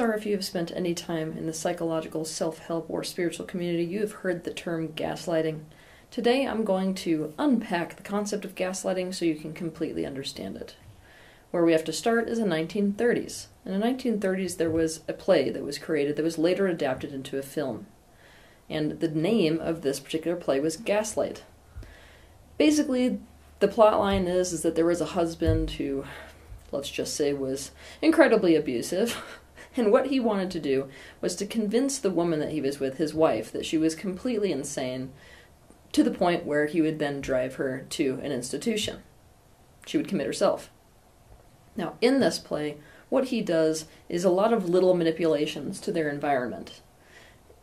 are if you have spent any time in the psychological, self help, or spiritual community, you have heard the term gaslighting. Today I'm going to unpack the concept of gaslighting so you can completely understand it. Where we have to start is in the 1930s. In the 1930s, there was a play that was created that was later adapted into a film. And the name of this particular play was Gaslight. Basically, the plot line is, is that there was a husband who, let's just say, was incredibly abusive. And what he wanted to do was to convince the woman that he was with, his wife, that she was completely insane to the point where he would then drive her to an institution. She would commit herself. Now, in this play, what he does is a lot of little manipulations to their environment.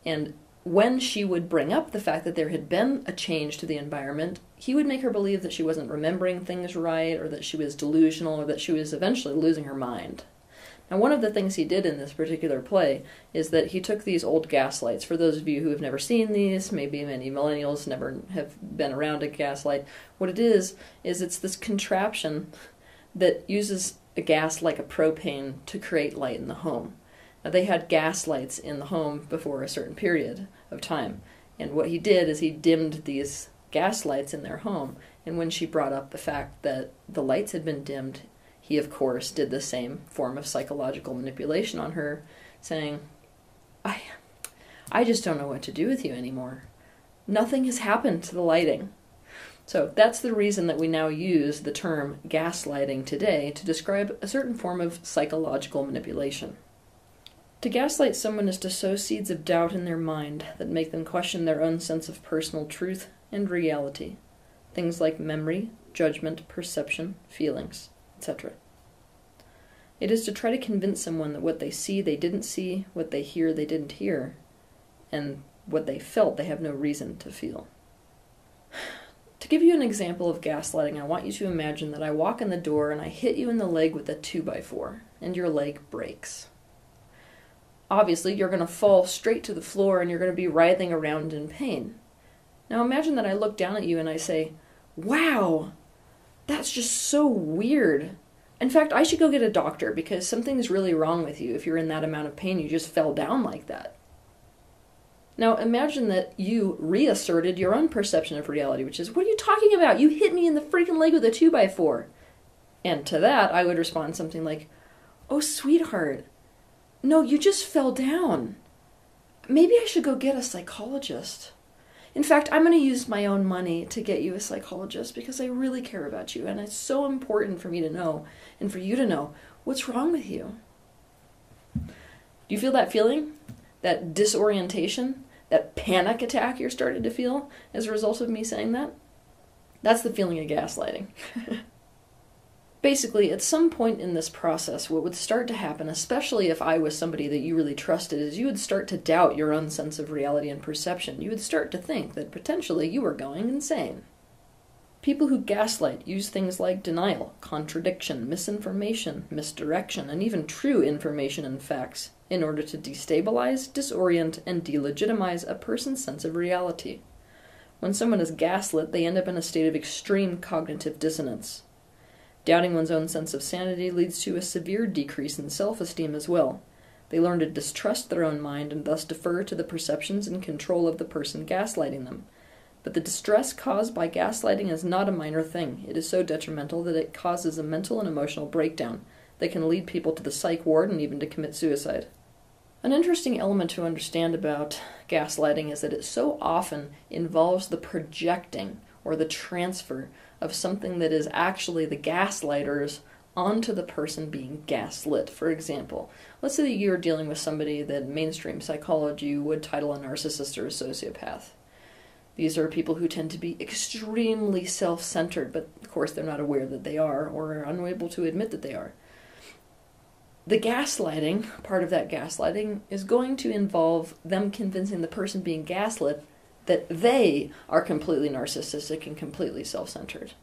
And when she would bring up the fact that there had been a change to the environment, he would make her believe that she wasn't remembering things right, or that she was delusional, or that she was eventually losing her mind. Now, one of the things he did in this particular play is that he took these old gaslights. For those of you who have never seen these, maybe many millennials never have been around a gaslight, what it is, is it's this contraption that uses a gas like a propane to create light in the home. Now, they had gas lights in the home before a certain period of time. And what he did is he dimmed these gas lights in their home. And when she brought up the fact that the lights had been dimmed, he, of course, did the same form of psychological manipulation on her, saying, I, I just don't know what to do with you anymore. Nothing has happened to the lighting. So that's the reason that we now use the term gaslighting today to describe a certain form of psychological manipulation. To gaslight someone is to sow seeds of doubt in their mind that make them question their own sense of personal truth and reality. Things like memory, judgment, perception, feelings etc. It is to try to convince someone that what they see they didn't see, what they hear they didn't hear, and what they felt they have no reason to feel. To give you an example of gaslighting, I want you to imagine that I walk in the door and I hit you in the leg with a 2x4, and your leg breaks. Obviously, you're going to fall straight to the floor and you're going to be writhing around in pain. Now imagine that I look down at you and I say, Wow, that's just so weird. In fact, I should go get a doctor because something's really wrong with you if you're in that amount of pain. You just fell down like that. Now, imagine that you reasserted your own perception of reality, which is, What are you talking about? You hit me in the freaking leg with a 2x4. And to that, I would respond something like, Oh, sweetheart, no, you just fell down. Maybe I should go get a psychologist. In fact, I'm going to use my own money to get you a psychologist because I really care about you and it's so important for me to know and for you to know what's wrong with you. Do you feel that feeling? That disorientation? That panic attack you're starting to feel as a result of me saying that? That's the feeling of gaslighting. basically, at some point in this process, what would start to happen, especially if I was somebody that you really trusted, is you would start to doubt your own sense of reality and perception. You would start to think that potentially you were going insane. People who gaslight use things like denial, contradiction, misinformation, misdirection, and even true information and facts in order to destabilize, disorient, and delegitimize a person's sense of reality. When someone is gaslit, they end up in a state of extreme cognitive dissonance. Doubting one's own sense of sanity leads to a severe decrease in self esteem as well. They learn to distrust their own mind and thus defer to the perceptions and control of the person gaslighting them. But the distress caused by gaslighting is not a minor thing. It is so detrimental that it causes a mental and emotional breakdown that can lead people to the psych ward and even to commit suicide. An interesting element to understand about gaslighting is that it so often involves the projecting or the transfer of something that is actually the gaslighters onto the person being gaslit. For example, let's say that you're dealing with somebody that mainstream psychology would title a narcissist or a sociopath. These are people who tend to be extremely self centered, but of course they're not aware that they are or are unable to admit that they are. The gaslighting, part of that gaslighting, is going to involve them convincing the person being gaslit that they are completely narcissistic and completely self centered.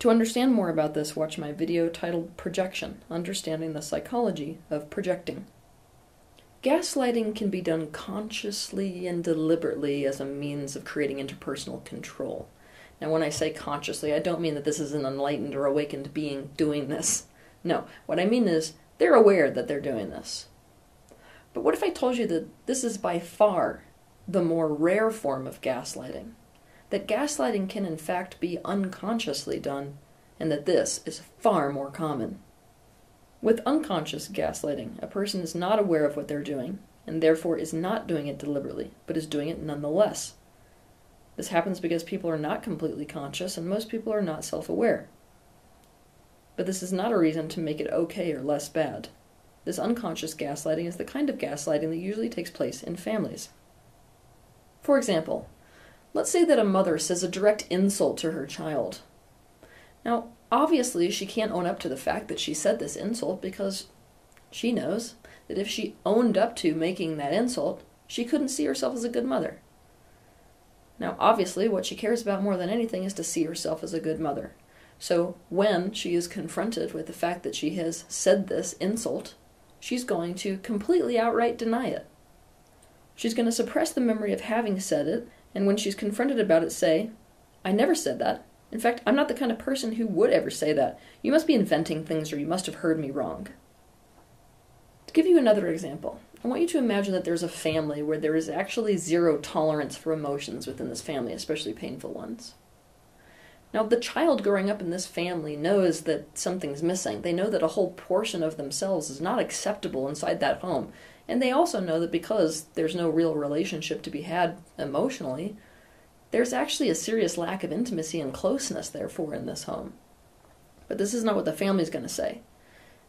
To understand more about this, watch my video titled Projection Understanding the Psychology of Projecting. Gaslighting can be done consciously and deliberately as a means of creating interpersonal control. Now, when I say consciously, I don't mean that this is an enlightened or awakened being doing this. No, what I mean is they're aware that they're doing this. But what if I told you that this is by far the more rare form of gaslighting? That gaslighting can in fact be unconsciously done, and that this is far more common. With unconscious gaslighting, a person is not aware of what they're doing, and therefore is not doing it deliberately, but is doing it nonetheless. This happens because people are not completely conscious, and most people are not self aware. But this is not a reason to make it okay or less bad. This unconscious gaslighting is the kind of gaslighting that usually takes place in families. For example, let's say that a mother says a direct insult to her child. Now, obviously, she can't own up to the fact that she said this insult because she knows that if she owned up to making that insult, she couldn't see herself as a good mother. Now, obviously, what she cares about more than anything is to see herself as a good mother. So, when she is confronted with the fact that she has said this insult, she's going to completely outright deny it. She's going to suppress the memory of having said it, and when she's confronted about it, say, I never said that. In fact, I'm not the kind of person who would ever say that. You must be inventing things or you must have heard me wrong. To give you another example, I want you to imagine that there's a family where there is actually zero tolerance for emotions within this family, especially painful ones. Now, the child growing up in this family knows that something's missing. They know that a whole portion of themselves is not acceptable inside that home. And they also know that because there's no real relationship to be had emotionally, there's actually a serious lack of intimacy and closeness, therefore, in this home. But this is not what the family's going to say.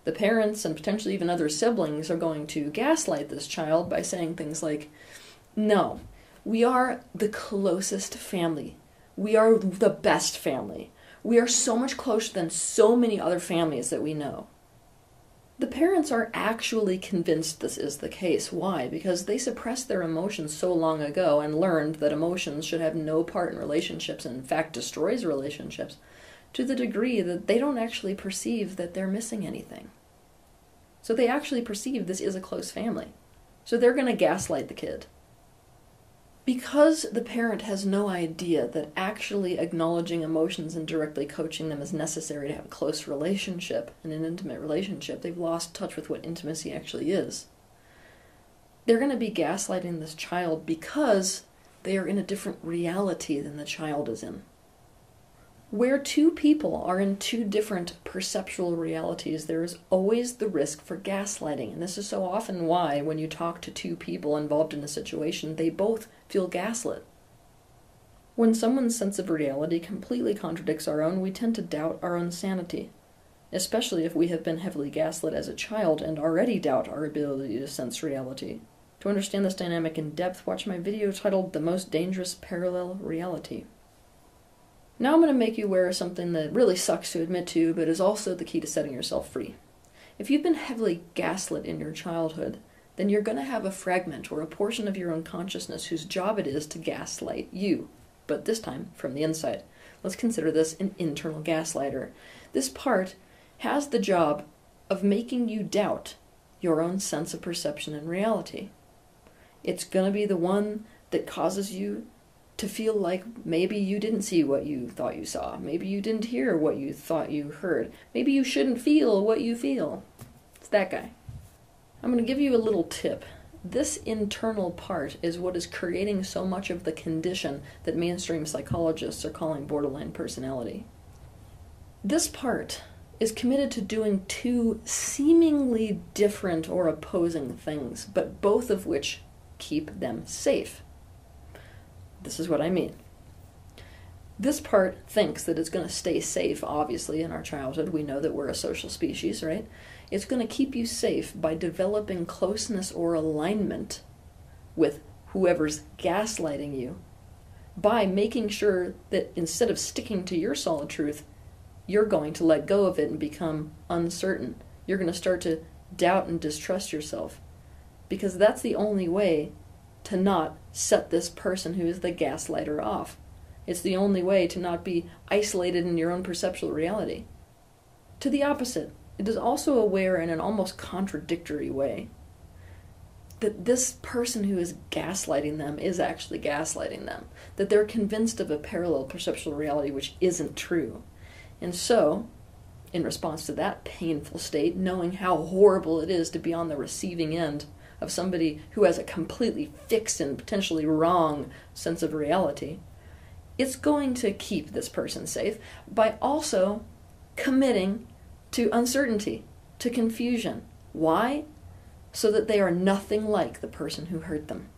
The parents and potentially even other siblings are going to gaslight this child by saying things like, No, we are the closest family we are the best family. We are so much closer than so many other families that we know. The parents are actually convinced this is the case. Why? Because they suppressed their emotions so long ago and learned that emotions should have no part in relationships and in fact destroys relationships to the degree that they don't actually perceive that they're missing anything. So they actually perceive this is a close family. So they're going to gaslight the kid. Because the parent has no idea that actually acknowledging emotions and directly coaching them is necessary to have a close relationship and an intimate relationship, they've lost touch with what intimacy actually is. They're going to be gaslighting this child because they are in a different reality than the child is in. Where two people are in two different perceptual realities, there is always the risk for gaslighting. And this is so often why, when you talk to two people involved in a situation, they both feel gaslit. When someone's sense of reality completely contradicts our own, we tend to doubt our own sanity, especially if we have been heavily gaslit as a child and already doubt our ability to sense reality. To understand this dynamic in depth, watch my video titled The Most Dangerous Parallel Reality. Now I'm going to make you aware of something that really sucks to admit to, but is also the key to setting yourself free. If you've been heavily gaslit in your childhood, then you're going to have a fragment or a portion of your own consciousness whose job it is to gaslight you, but this time from the inside. Let's consider this an internal gaslighter. This part has the job of making you doubt your own sense of perception and reality. It's going to be the one that causes you to feel like maybe you didn't see what you thought you saw. Maybe you didn't hear what you thought you heard. Maybe you shouldn't feel what you feel. It's that guy. I'm going to give you a little tip. This internal part is what is creating so much of the condition that mainstream psychologists are calling borderline personality. This part is committed to doing two seemingly different or opposing things, but both of which keep them safe. This is what I mean. This part thinks that it's going to stay safe, obviously, in our childhood. We know that we're a social species, right? It's going to keep you safe by developing closeness or alignment with whoever's gaslighting you by making sure that instead of sticking to your solid truth, you're going to let go of it and become uncertain. You're going to start to doubt and distrust yourself because that's the only way to not set this person who is the gaslighter off. It's the only way to not be isolated in your own perceptual reality. To the opposite, it is also aware in an almost contradictory way that this person who is gaslighting them is actually gaslighting them, that they're convinced of a parallel perceptual reality which isn't true. And so, in response to that painful state, knowing how horrible it is to be on the receiving end of somebody who has a completely fixed and potentially wrong sense of reality, it's going to keep this person safe by also committing to uncertainty, to confusion. Why? So that they are nothing like the person who hurt them.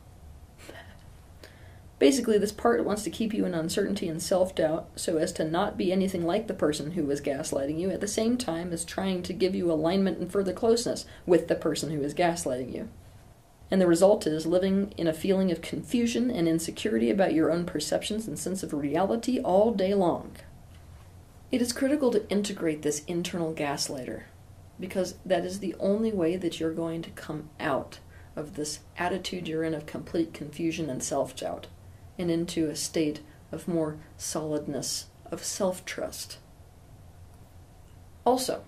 Basically, this part wants to keep you in uncertainty and self doubt so as to not be anything like the person who was gaslighting you, at the same time as trying to give you alignment and further closeness with the person who is gaslighting you. And the result is living in a feeling of confusion and insecurity about your own perceptions and sense of reality all day long. It is critical to integrate this internal gaslighter because that is the only way that you're going to come out of this attitude you're in of complete confusion and self doubt and into a state of more solidness, of self trust. Also,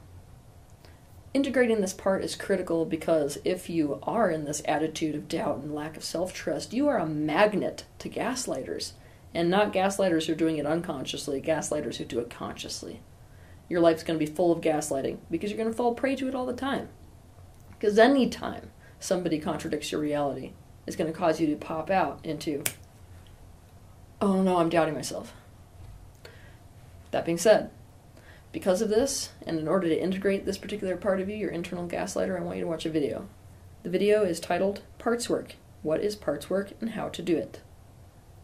integrating this part is critical because if you are in this attitude of doubt and lack of self trust, you are a magnet to gaslighters. And not gaslighters who are doing it unconsciously, gaslighters who do it consciously. Your life's going to be full of gaslighting because you're going to fall prey to it all the time. Because any time somebody contradicts your reality it's going to cause you to pop out into oh no, I'm doubting myself. That being said, because of this, and in order to integrate this particular part of you, your internal gaslighter, I want you to watch a video. The video is titled Parts Work What is Parts Work and How to Do It.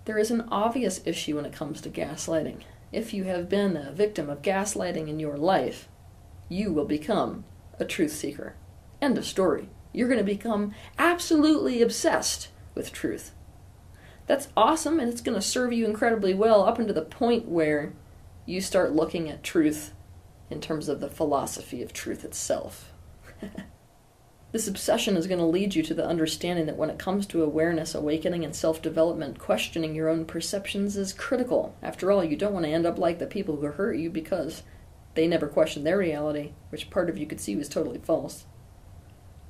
There is an obvious issue when it comes to gaslighting. If you have been a victim of gaslighting in your life, you will become a truth seeker. End of story. You're going to become absolutely obsessed with truth that's awesome and it's going to serve you incredibly well up until the point where you start looking at truth in terms of the philosophy of truth itself. this obsession is going to lead you to the understanding that when it comes to awareness, awakening, and self development, questioning your own perceptions is critical. After all, you don't want to end up like the people who hurt you because they never questioned their reality, which part of you could see was totally false.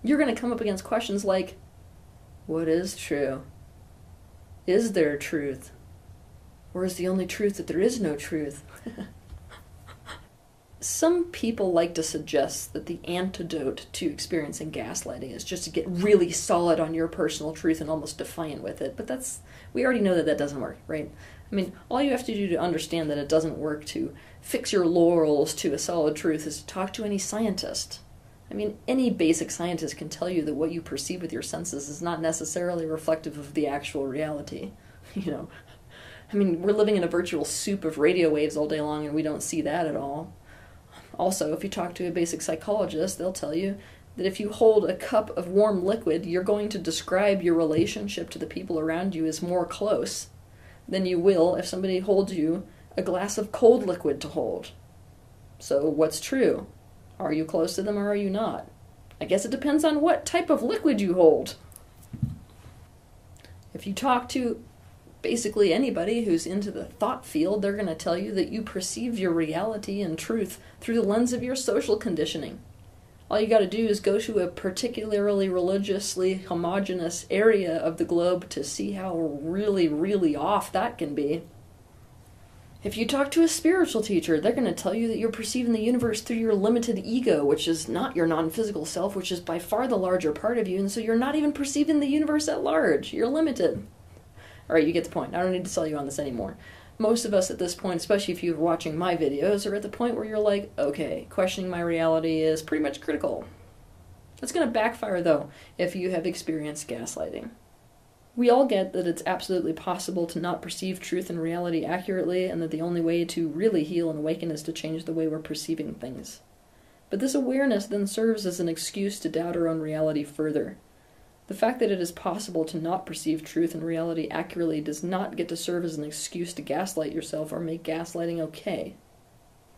You're going to come up against questions like what is true? Is there truth? Or is the only truth that there is no truth? Some people like to suggest that the antidote to experiencing gaslighting is just to get really solid on your personal truth and almost defiant with it. But that's, we already know that that doesn't work, right? I mean, all you have to do to understand that it doesn't work to fix your laurels to a solid truth is to talk to any scientist. I mean, any basic scientist can tell you that what you perceive with your senses is not necessarily reflective of the actual reality. You know, I mean, we're living in a virtual soup of radio waves all day long, and we don't see that at all. Also, if you talk to a basic psychologist, they'll tell you that if you hold a cup of warm liquid, you're going to describe your relationship to the people around you as more close than you will if somebody holds you a glass of cold liquid to hold. So, what's true? Are you close to them or are you not? I guess it depends on what type of liquid you hold. If you talk to basically anybody who's into the thought field, they're going to tell you that you perceive your reality and truth through the lens of your social conditioning. All you got to do is go to a particularly religiously homogenous area of the globe to see how really, really off that can be. If you talk to a spiritual teacher, they're going to tell you that you're perceiving the universe through your limited ego, which is not your non physical self, which is by far the larger part of you, and so you're not even perceiving the universe at large. You're limited. All right, you get the point. I don't need to sell you on this anymore. Most of us at this point, especially if you're watching my videos, are at the point where you're like, okay, questioning my reality is pretty much critical. That's going to backfire, though, if you have experienced gaslighting. We all get that it's absolutely possible to not perceive truth and reality accurately, and that the only way to really heal and awaken is to change the way we're perceiving things. But this awareness then serves as an excuse to doubt our own reality further. The fact that it is possible to not perceive truth and reality accurately does not get to serve as an excuse to gaslight yourself or make gaslighting okay.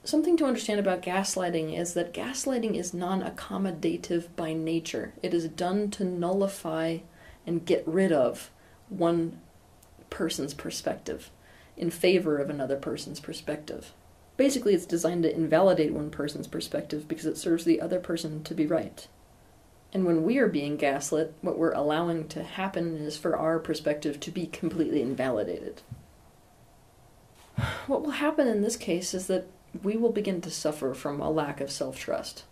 Something to understand about gaslighting is that gaslighting is non accommodative by nature. It is done to nullify and get rid of one person's perspective in favor of another person's perspective. Basically, it's designed to invalidate one person's perspective because it serves the other person to be right. And when we are being gaslit, what we're allowing to happen is for our perspective to be completely invalidated. What will happen in this case is that we will begin to suffer from a lack of self trust.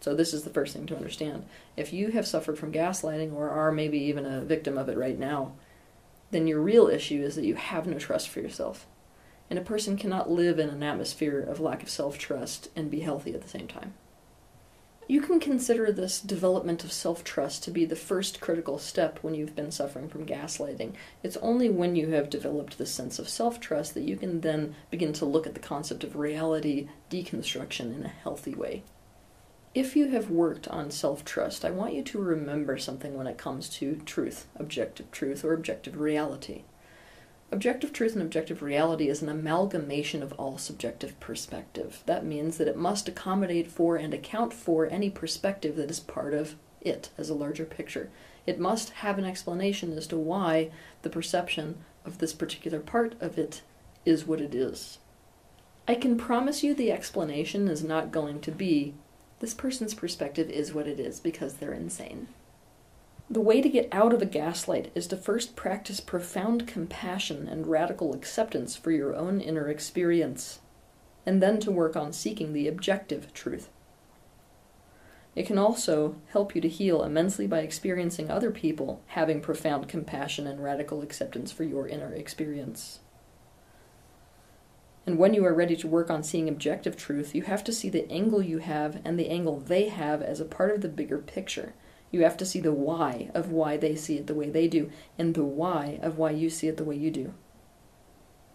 So, this is the first thing to understand. If you have suffered from gaslighting or are maybe even a victim of it right now, then your real issue is that you have no trust for yourself. And a person cannot live in an atmosphere of lack of self trust and be healthy at the same time. You can consider this development of self trust to be the first critical step when you've been suffering from gaslighting. It's only when you have developed this sense of self trust that you can then begin to look at the concept of reality deconstruction in a healthy way. If you have worked on self trust, I want you to remember something when it comes to truth, objective truth, or objective reality. Objective truth and objective reality is an amalgamation of all subjective perspective. That means that it must accommodate for and account for any perspective that is part of it as a larger picture. It must have an explanation as to why the perception of this particular part of it is what it is. I can promise you the explanation is not going to be this person's perspective is what it is because they're insane. The way to get out of a gaslight is to first practice profound compassion and radical acceptance for your own inner experience, and then to work on seeking the objective truth. It can also help you to heal immensely by experiencing other people having profound compassion and radical acceptance for your inner experience. And when you are ready to work on seeing objective truth, you have to see the angle you have and the angle they have as a part of the bigger picture. You have to see the why of why they see it the way they do, and the why of why you see it the way you do.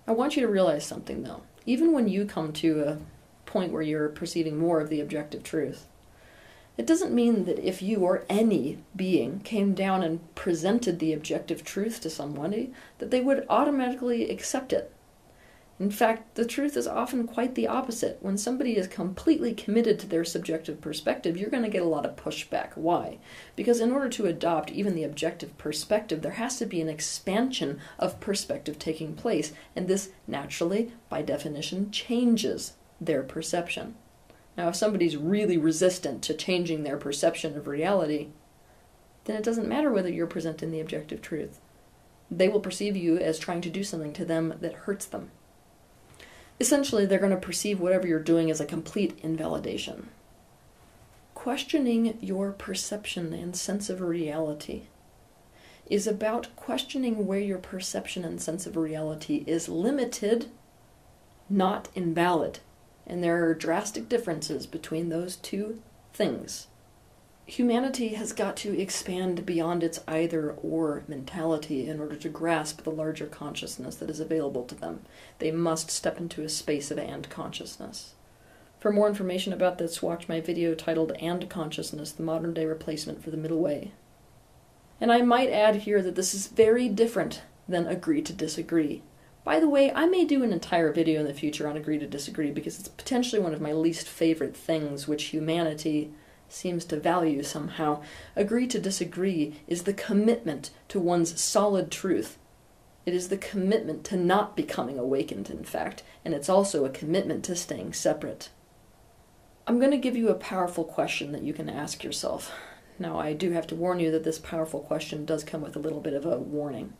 I want you to realize something though. Even when you come to a point where you're perceiving more of the objective truth, it doesn't mean that if you or any being came down and presented the objective truth to somebody, that they would automatically accept it in fact, the truth is often quite the opposite. When somebody is completely committed to their subjective perspective, you're going to get a lot of pushback. Why? Because in order to adopt even the objective perspective, there has to be an expansion of perspective taking place, and this naturally, by definition, changes their perception. Now, if somebody's really resistant to changing their perception of reality, then it doesn't matter whether you're presenting the objective truth. They will perceive you as trying to do something to them that hurts them essentially they're going to perceive whatever you're doing as a complete invalidation. Questioning your perception and sense of reality is about questioning where your perception and sense of reality is limited, not invalid. And there are drastic differences between those two things humanity has got to expand beyond its either or mentality in order to grasp the larger consciousness that is available to them. They must step into a space of and consciousness. For more information about this, watch my video titled And Consciousness The Modern Day Replacement for the Middle Way. And I might add here that this is very different than Agree to Disagree. By the way, I may do an entire video in the future on Agree to Disagree because it's potentially one of my least favorite things which humanity seems to value somehow. Agree to disagree is the commitment to one's solid truth. It is the commitment to not becoming awakened, in fact, and it's also a commitment to staying separate. I'm going to give you a powerful question that you can ask yourself. Now, I do have to warn you that this powerful question does come with a little bit of a warning.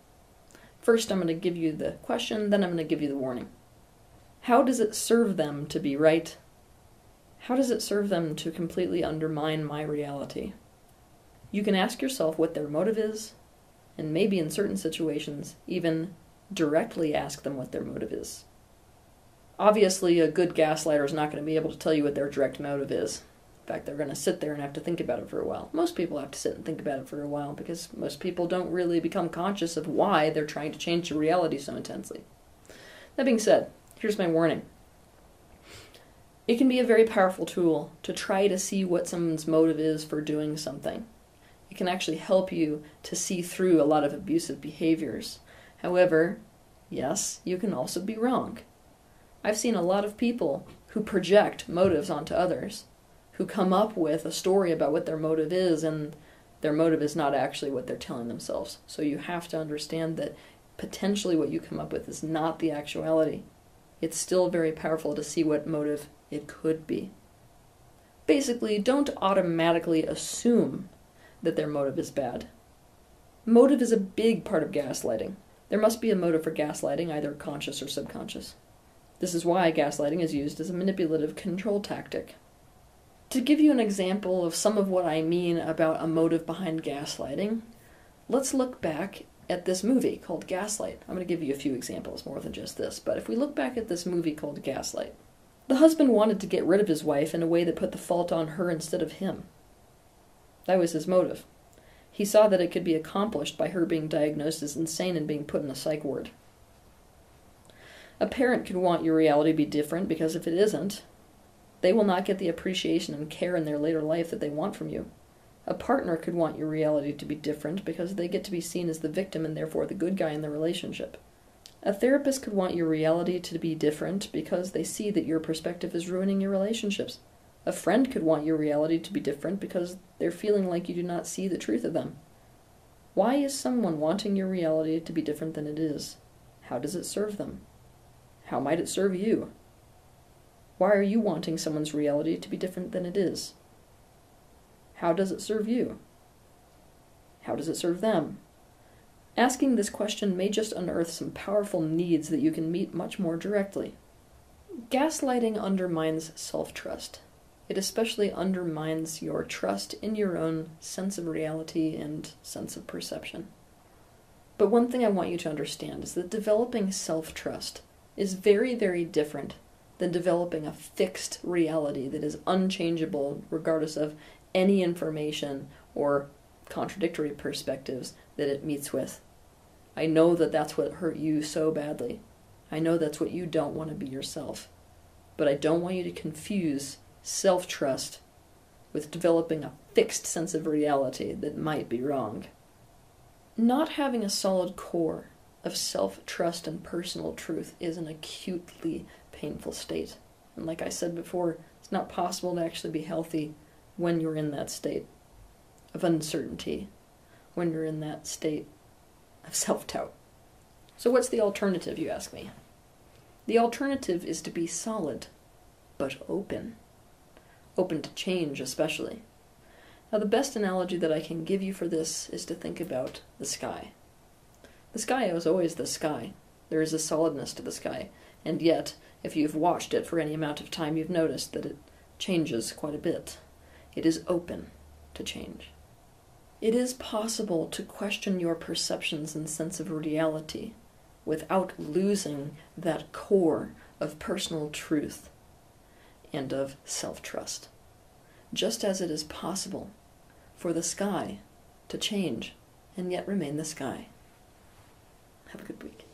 First, I'm going to give you the question, then I'm going to give you the warning. How does it serve them to be right how does it serve them to completely undermine my reality? You can ask yourself what their motive is, and maybe in certain situations, even directly ask them what their motive is. Obviously, a good gaslighter is not going to be able to tell you what their direct motive is. In fact, they're going to sit there and have to think about it for a while. Most people have to sit and think about it for a while because most people don't really become conscious of why they're trying to change their reality so intensely. That being said, here's my warning it can be a very powerful tool to try to see what someone's motive is for doing something. It can actually help you to see through a lot of abusive behaviors. However, yes, you can also be wrong. I've seen a lot of people who project motives onto others, who come up with a story about what their motive is, and their motive is not actually what they're telling themselves. So you have to understand that potentially what you come up with is not the actuality. It's still very powerful to see what motive it could be. Basically, don't automatically assume that their motive is bad. Motive is a big part of gaslighting. There must be a motive for gaslighting, either conscious or subconscious. This is why gaslighting is used as a manipulative control tactic. To give you an example of some of what I mean about a motive behind gaslighting, let's look back at this movie called Gaslight. I'm going to give you a few examples more than just this, but if we look back at this movie called Gaslight, the husband wanted to get rid of his wife in a way that put the fault on her instead of him. That was his motive. He saw that it could be accomplished by her being diagnosed as insane and being put in a psych ward. A parent could want your reality to be different because if it isn't, they will not get the appreciation and care in their later life that they want from you. A partner could want your reality to be different because they get to be seen as the victim and therefore the good guy in the relationship. A therapist could want your reality to be different because they see that your perspective is ruining your relationships. A friend could want your reality to be different because they're feeling like you do not see the truth of them. Why is someone wanting your reality to be different than it is? How does it serve them? How might it serve you? Why are you wanting someone's reality to be different than it is? How does it serve you? How does it serve them? Asking this question may just unearth some powerful needs that you can meet much more directly. Gaslighting undermines self trust. It especially undermines your trust in your own sense of reality and sense of perception. But one thing I want you to understand is that developing self trust is very, very different than developing a fixed reality that is unchangeable regardless of any information or contradictory perspectives that it meets with. I know that that's what hurt you so badly. I know that's what you don't want to be yourself. But I don't want you to confuse self trust with developing a fixed sense of reality that might be wrong. Not having a solid core of self trust and personal truth is an acutely painful state. And like I said before, it's not possible to actually be healthy when you're in that state of uncertainty, when you're in that state of self doubt. So, what's the alternative, you ask me? The alternative is to be solid, but open. Open to change, especially. Now, the best analogy that I can give you for this is to think about the sky. The sky is always the sky. There is a solidness to the sky, and yet, if you've watched it for any amount of time, you've noticed that it changes quite a bit. It is open to change. It is possible to question your perceptions and sense of reality without losing that core of personal truth and of self trust. Just as it is possible for the sky to change and yet remain the sky. Have a good week.